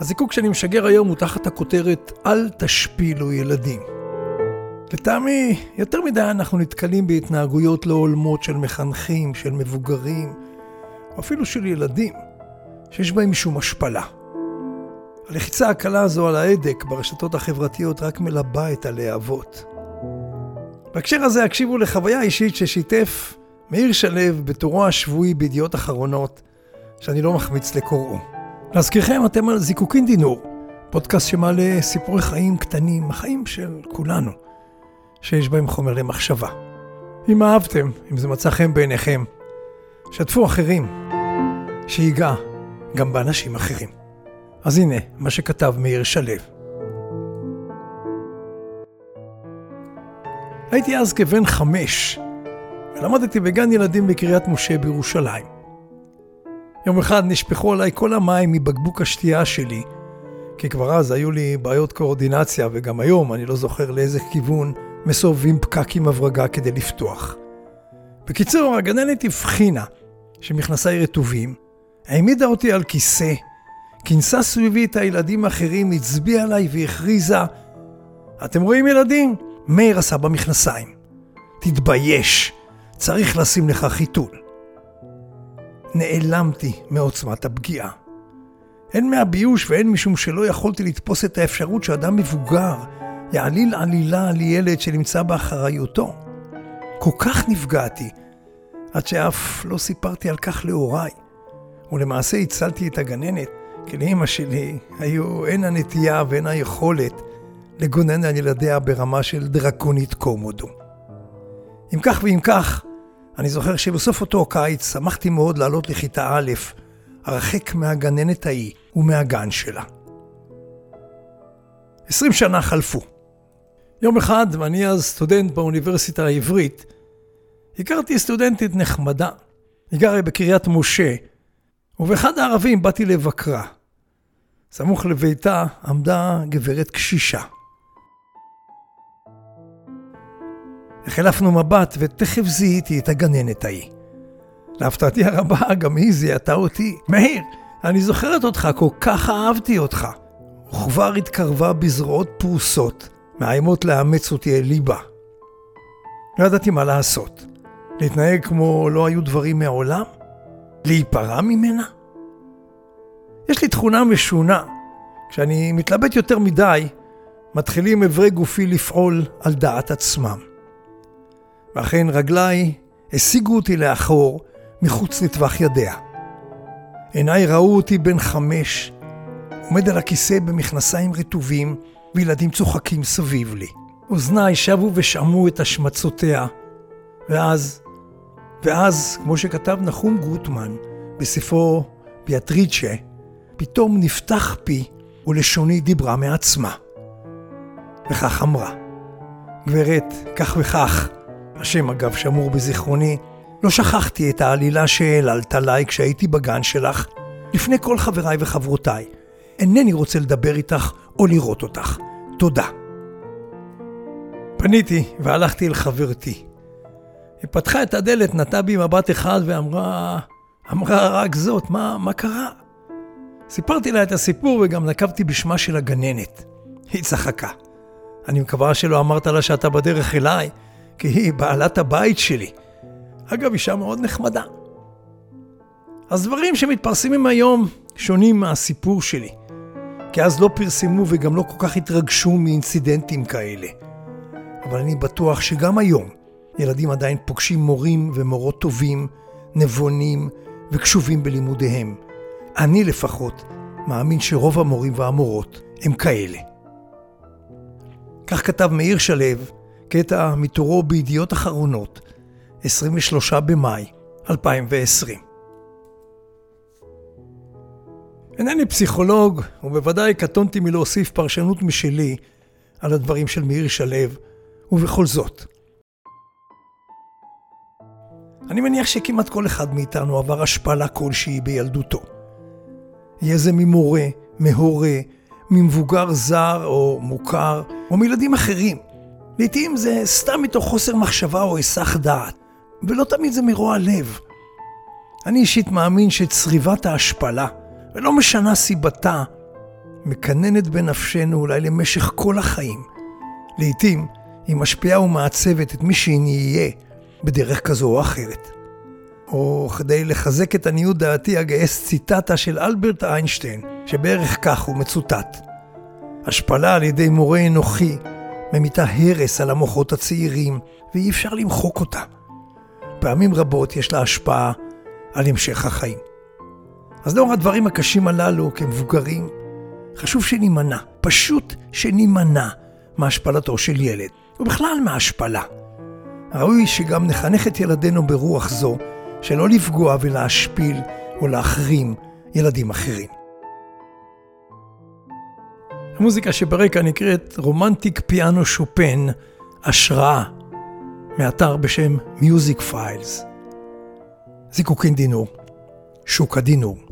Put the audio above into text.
הזיקוק שאני משגר היום הוא תחת הכותרת "אל תשפילו ילדים". לטעמי, יותר מדי אנחנו נתקלים בהתנהגויות לא הולמות של מחנכים, של מבוגרים, או אפילו של ילדים, שיש בהם משום השפלה. הלחיצה הקלה הזו על ההדק ברשתות החברתיות רק מלבה את הלהבות. בהקשר הזה הקשיבו לחוויה אישית ששיתף מאיר שלו בתורו השבועי בידיעות אחרונות, שאני לא מחמיץ לקוראו. להזכירכם, אתם על זיקוקין דינור, פודקאסט שמעלה סיפורי חיים קטנים, החיים של כולנו, שיש בהם חומר למחשבה. אם אהבתם, אם זה מצא חן בעיניכם, שתפו אחרים, שיגע גם באנשים אחרים. אז הנה מה שכתב מאיר שלו. הייתי אז כבן חמש, ולמדתי בגן ילדים בקריית משה בירושלים. יום אחד נשפכו עליי כל המים מבקבוק השתייה שלי, כי כבר אז היו לי בעיות קואורדינציה, וגם היום אני לא זוכר לאיזה כיוון מסובבים פקק עם הברגה כדי לפתוח. בקיצור, הגננת הבחינה שמכנסיי רטובים, העמידה אותי על כיסא, כינסה סביבי את הילדים האחרים, הצביעה עליי והכריזה, אתם רואים ילדים? מאיר עשה במכנסיים. תתבייש, צריך לשים לך חיתול. נעלמתי מעוצמת הפגיעה. הן מהביוש והן משום שלא יכולתי לתפוס את האפשרות שאדם מבוגר יעליל עלילה על ילד שנמצא באחריותו. כל כך נפגעתי, עד שאף לא סיפרתי על כך להוריי, ולמעשה הצלתי את הגננת, כי לאמא שלי היו הן הנטייה והן היכולת לגונן על ילדיה ברמה של דרקונית קומודו. אם כך ואם כך, אני זוכר שבסוף אותו קיץ שמחתי מאוד לעלות לכיתה א', הרחק מהגננת ההיא ומהגן שלה. עשרים שנה חלפו. יום אחד, ואני אז סטודנט באוניברסיטה העברית, הכרתי סטודנטית נחמדה. היא גרה בקריית משה, ובאחד הערבים באתי לבקרה. סמוך לביתה עמדה גברת קשישה. החלפנו מבט ותכף זיהיתי את הגננת ההיא. להפתעתי הרבה, גם היא זיהתה אותי. מאיר, אני זוכרת אותך, כל כך אהבתי אותך. וכבר התקרבה בזרועות פרוסות, מאיימות לאמץ אותי אל ליבה. לא ידעתי מה לעשות. להתנהג כמו לא היו דברים מעולם? להיפרע ממנה? יש לי תכונה משונה. כשאני מתלבט יותר מדי, מתחילים אברי גופי לפעול על דעת עצמם. ואכן רגליי השיגו אותי לאחור מחוץ לטווח ידיה. עיניי ראו אותי בן חמש, עומד על הכיסא במכנסיים רטובים, וילדים צוחקים סביב לי. אוזניי שבו ושמעו את השמצותיה, ואז, ואז, כמו שכתב נחום גוטמן בספרו ביאטריצ'ה, פתאום נפתח פי ולשוני דיברה מעצמה. וכך אמרה, גברת, כך וכך, השם אגב שמור בזיכרוני, לא שכחתי את העלילה שהעללת עליי כשהייתי בגן שלך, לפני כל חבריי וחברותיי. אינני רוצה לדבר איתך או לראות אותך. תודה. פניתי והלכתי אל חברתי. היא פתחה את הדלת, נטה בי מבט אחד ואמרה, אמרה רק זאת, מה, מה קרה? סיפרתי לה את הסיפור וגם נקבתי בשמה של הגננת. היא צחקה. אני מקווה שלא אמרת לה שאתה בדרך אליי, כי היא בעלת הבית שלי. אגב, אישה מאוד נחמדה. אז דברים שמתפרסמים היום שונים מהסיפור שלי. כי אז לא פרסמו וגם לא כל כך התרגשו מאינצידנטים כאלה. אבל אני בטוח שגם היום ילדים עדיין פוגשים מורים ומורות טובים, נבונים וקשובים בלימודיהם. אני לפחות מאמין שרוב המורים והמורות הם כאלה. כך כתב מאיר שלו קטע מתורו בידיעות אחרונות, 23 במאי 2020. אינני פסיכולוג, ובוודאי קטונתי מלהוסיף פרשנות משלי על הדברים של מאיר שלו, ובכל זאת. אני מניח שכמעט כל אחד מאיתנו עבר השפלה כלשהי בילדותו. יהיה זה ממורה, מהורה, ממבוגר זר או מוכר, או מילדים אחרים. לעתים זה סתם מתוך חוסר מחשבה או היסח דעת, ולא תמיד זה מרוע לב. אני אישית מאמין שצריבת ההשפלה, ולא משנה סיבתה, מקננת בנפשנו אולי למשך כל החיים. לעתים היא משפיעה ומעצבת את מי שנהיה בדרך כזו או אחרת. או כדי לחזק את עניות דעתי אגייס ציטטה של אלברט איינשטיין, שבערך כך הוא מצוטט. השפלה על ידי מורה אנוכי ממיתה הרס על המוחות הצעירים, ואי אפשר למחוק אותה. פעמים רבות יש לה השפעה על המשך החיים. אז לאור הדברים הקשים הללו כמבוגרים, חשוב שנימנע, פשוט שנימנע מהשפלתו של ילד, ובכלל מהשפלה. ראוי שגם נחנך את ילדינו ברוח זו, שלא לפגוע ולהשפיל או להחרים ילדים אחרים. המוזיקה שברקע נקראת רומנטיק פיאנו שופן, השראה, מאתר בשם Music Files. זיקוקין דינור, שוק הדינור.